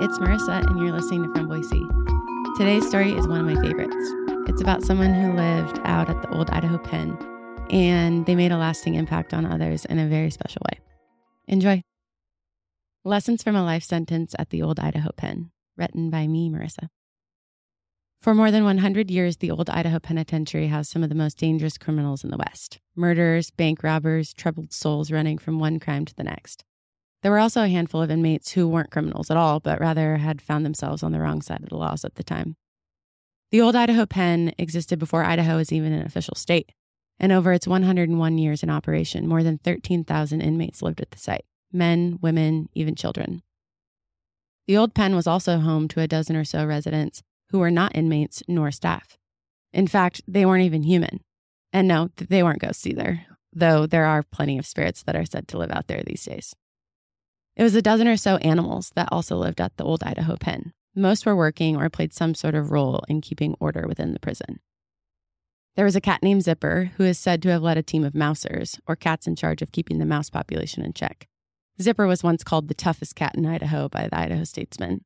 it's Marissa, and you're listening to From Boise. Today's story is one of my favorites. It's about someone who lived out at the old Idaho Pen, and they made a lasting impact on others in a very special way. Enjoy. Lessons from a Life Sentence at the Old Idaho Pen, written by me, Marissa. For more than 100 years, the old Idaho Penitentiary housed some of the most dangerous criminals in the West murderers, bank robbers, troubled souls running from one crime to the next. There were also a handful of inmates who weren't criminals at all, but rather had found themselves on the wrong side of the laws at the time. The old Idaho Pen existed before Idaho was even an official state, and over its 101 years in operation, more than 13,000 inmates lived at the site men, women, even children. The old pen was also home to a dozen or so residents who were not inmates nor staff. In fact, they weren't even human. And no, they weren't ghosts either, though there are plenty of spirits that are said to live out there these days. It was a dozen or so animals that also lived at the old Idaho pen. Most were working or played some sort of role in keeping order within the prison. There was a cat named Zipper who is said to have led a team of mousers, or cats in charge of keeping the mouse population in check. Zipper was once called the toughest cat in Idaho by the Idaho Statesman.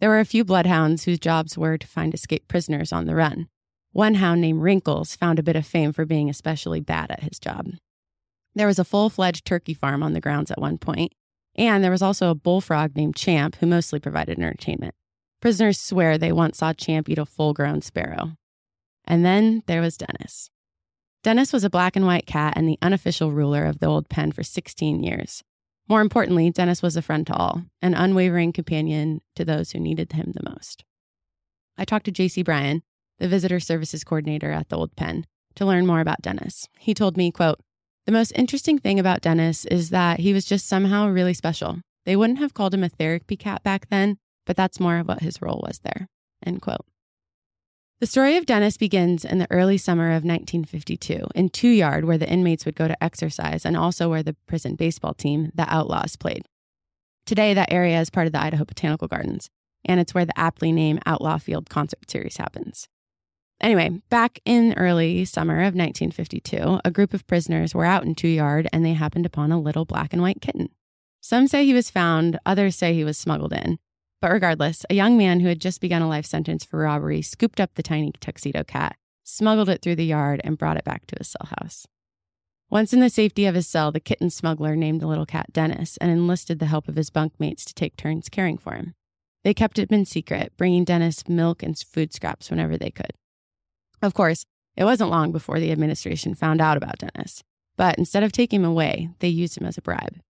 There were a few bloodhounds whose jobs were to find escaped prisoners on the run. One hound named Wrinkles found a bit of fame for being especially bad at his job. There was a full fledged turkey farm on the grounds at one point, and there was also a bullfrog named Champ who mostly provided entertainment. Prisoners swear they once saw Champ eat a full grown sparrow. And then there was Dennis. Dennis was a black and white cat and the unofficial ruler of the old pen for 16 years. More importantly, Dennis was a friend to all, an unwavering companion to those who needed him the most. I talked to JC Bryan, the visitor services coordinator at the old pen, to learn more about Dennis. He told me, quote, the most interesting thing about Dennis is that he was just somehow really special. They wouldn't have called him a therapy cat back then, but that's more of what his role was there. End quote. The story of Dennis begins in the early summer of 1952 in Two Yard, where the inmates would go to exercise and also where the prison baseball team, the Outlaws, played. Today, that area is part of the Idaho Botanical Gardens, and it's where the aptly named Outlaw Field concert series happens. Anyway, back in early summer of 1952, a group of prisoners were out in Two Yard and they happened upon a little black and white kitten. Some say he was found, others say he was smuggled in. But regardless, a young man who had just begun a life sentence for robbery scooped up the tiny tuxedo cat, smuggled it through the yard, and brought it back to his cell house. Once in the safety of his cell, the kitten smuggler named the little cat Dennis and enlisted the help of his bunkmates to take turns caring for him. They kept him in secret, bringing Dennis milk and food scraps whenever they could. Of course, it wasn't long before the administration found out about Dennis, but instead of taking him away, they used him as a bribe.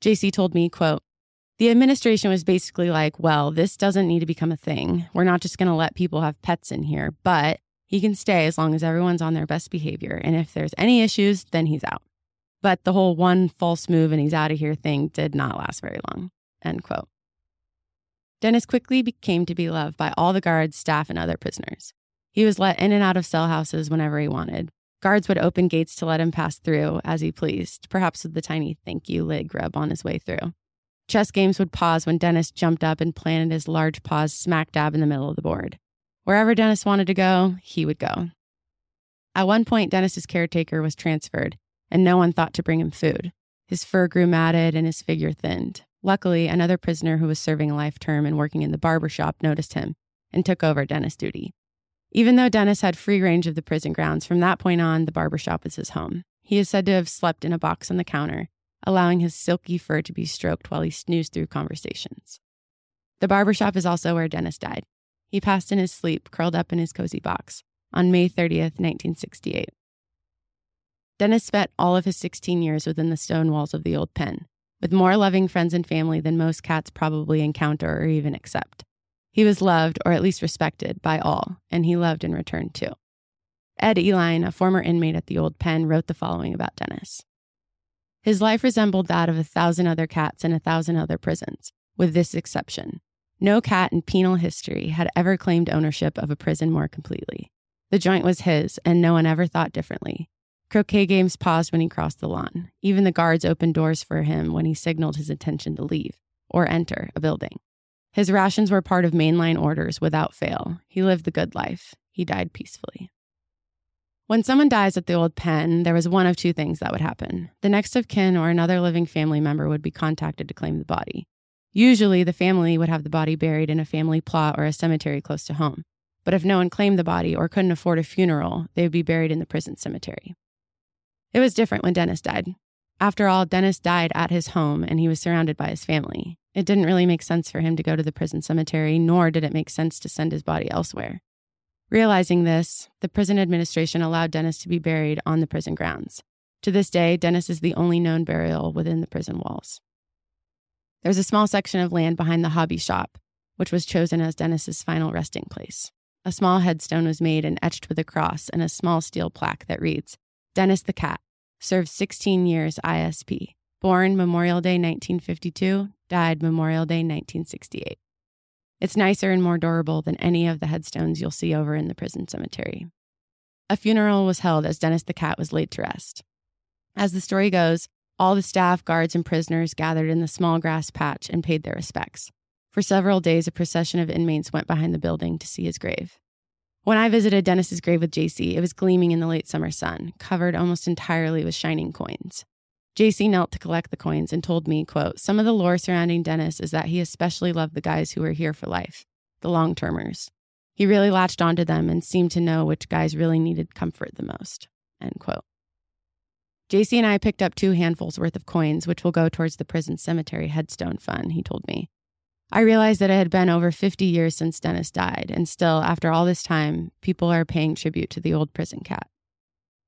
JC told me, quote, the administration was basically like, well, this doesn't need to become a thing. We're not just going to let people have pets in here, but he can stay as long as everyone's on their best behavior. And if there's any issues, then he's out. But the whole one false move and he's out of here thing did not last very long. End quote. Dennis quickly became to be loved by all the guards, staff, and other prisoners. He was let in and out of cell houses whenever he wanted. Guards would open gates to let him pass through as he pleased, perhaps with the tiny thank you leg rub on his way through. Chess games would pause when Dennis jumped up and planted his large paws smack dab in the middle of the board. Wherever Dennis wanted to go, he would go. At one point, Dennis's caretaker was transferred, and no one thought to bring him food. His fur grew matted and his figure thinned. Luckily, another prisoner who was serving a life term and working in the barber shop noticed him and took over Dennis' duty. Even though Dennis had free range of the prison grounds, from that point on, the barber shop was his home. He is said to have slept in a box on the counter, allowing his silky fur to be stroked while he snoozed through conversations. The barber shop is also where Dennis died. He passed in his sleep, curled up in his cozy box, on May 30th, 1968. Dennis spent all of his 16 years within the stone walls of the old pen, with more loving friends and family than most cats probably encounter or even accept. He was loved, or at least respected, by all, and he loved in return too. Ed Eline, a former inmate at the old pen, wrote the following about Dennis. His life resembled that of a thousand other cats in a thousand other prisons, with this exception. No cat in penal history had ever claimed ownership of a prison more completely. The joint was his, and no one ever thought differently. Croquet games paused when he crossed the lawn. Even the guards opened doors for him when he signaled his intention to leave or enter a building. His rations were part of mainline orders without fail. He lived the good life. He died peacefully. When someone dies at the old pen, there was one of two things that would happen. The next of kin or another living family member would be contacted to claim the body. Usually, the family would have the body buried in a family plot or a cemetery close to home. But if no one claimed the body or couldn't afford a funeral, they would be buried in the prison cemetery. It was different when Dennis died. After all, Dennis died at his home and he was surrounded by his family. It didn't really make sense for him to go to the prison cemetery, nor did it make sense to send his body elsewhere. Realizing this, the prison administration allowed Dennis to be buried on the prison grounds. To this day, Dennis is the only known burial within the prison walls. There's a small section of land behind the hobby shop, which was chosen as Dennis's final resting place. A small headstone was made and etched with a cross and a small steel plaque that reads Dennis the Cat, served 16 years ISP, born Memorial Day 1952, died Memorial Day 1968. It's nicer and more durable than any of the headstones you'll see over in the prison cemetery. A funeral was held as Dennis the Cat was laid to rest. As the story goes, all the staff, guards, and prisoners gathered in the small grass patch and paid their respects. For several days, a procession of inmates went behind the building to see his grave. When I visited Dennis's grave with JC, it was gleaming in the late summer sun, covered almost entirely with shining coins. JC knelt to collect the coins and told me, quote, some of the lore surrounding Dennis is that he especially loved the guys who were here for life, the long termers. He really latched onto them and seemed to know which guys really needed comfort the most, end quote. JC and I picked up two handfuls worth of coins, which will go towards the prison cemetery headstone fund, he told me. I realized that it had been over 50 years since Dennis died, and still, after all this time, people are paying tribute to the old prison cat.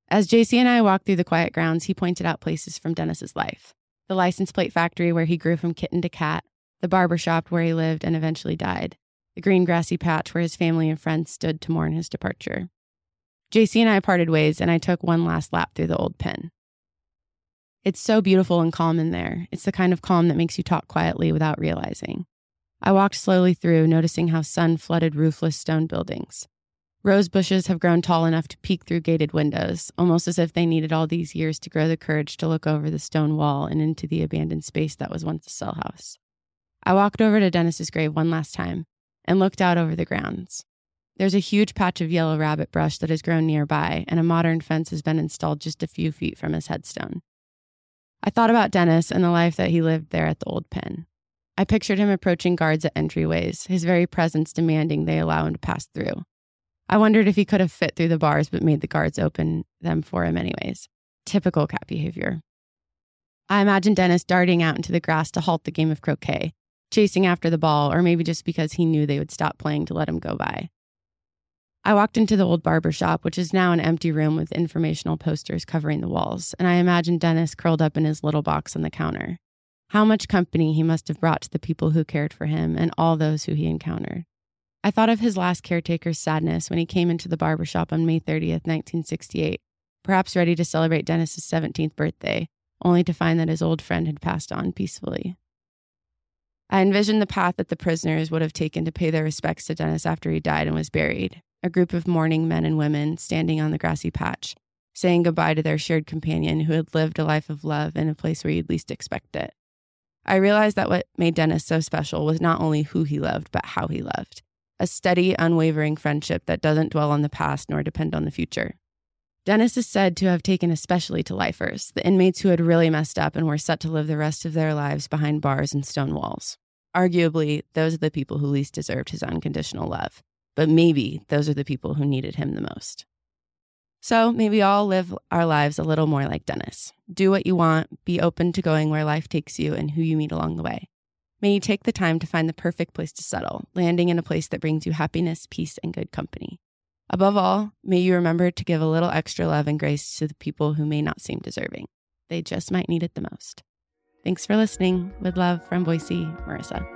As JC and I walked through the quiet grounds, he pointed out places from Dennis's life the license plate factory where he grew from kitten to cat, the barber shop where he lived and eventually died, the green grassy patch where his family and friends stood to mourn his departure. JC and I parted ways, and I took one last lap through the old pen. It's so beautiful and calm in there. It's the kind of calm that makes you talk quietly without realizing. I walked slowly through, noticing how sun flooded roofless stone buildings. Rose bushes have grown tall enough to peek through gated windows, almost as if they needed all these years to grow the courage to look over the stone wall and into the abandoned space that was once a cell house. I walked over to Dennis's grave one last time and looked out over the grounds. There's a huge patch of yellow rabbit brush that has grown nearby, and a modern fence has been installed just a few feet from his headstone. I thought about Dennis and the life that he lived there at the old pen. I pictured him approaching guards at entryways, his very presence demanding they allow him to pass through. I wondered if he could have fit through the bars but made the guards open them for him anyways. Typical cat behavior. I imagined Dennis darting out into the grass to halt the game of croquet, chasing after the ball, or maybe just because he knew they would stop playing to let him go by. I walked into the old barber shop, which is now an empty room with informational posters covering the walls, and I imagined Dennis curled up in his little box on the counter. How much company he must have brought to the people who cared for him and all those who he encountered. I thought of his last caretaker's sadness when he came into the barber shop on May 30th, 1968, perhaps ready to celebrate Dennis's 17th birthday, only to find that his old friend had passed on peacefully. I envisioned the path that the prisoners would have taken to pay their respects to Dennis after he died and was buried a group of mourning men and women standing on the grassy patch, saying goodbye to their shared companion who had lived a life of love in a place where you'd least expect it. I realized that what made Dennis so special was not only who he loved, but how he loved a steady, unwavering friendship that doesn't dwell on the past nor depend on the future. Dennis is said to have taken especially to lifers, the inmates who had really messed up and were set to live the rest of their lives behind bars and stone walls. Arguably, those are the people who least deserved his unconditional love, but maybe those are the people who needed him the most. So maybe all live our lives a little more like Dennis. Do what you want, be open to going where life takes you and who you meet along the way. May you take the time to find the perfect place to settle, landing in a place that brings you happiness, peace, and good company. Above all, may you remember to give a little extra love and grace to the people who may not seem deserving. They just might need it the most. Thanks for listening. With love from Boise, Marissa.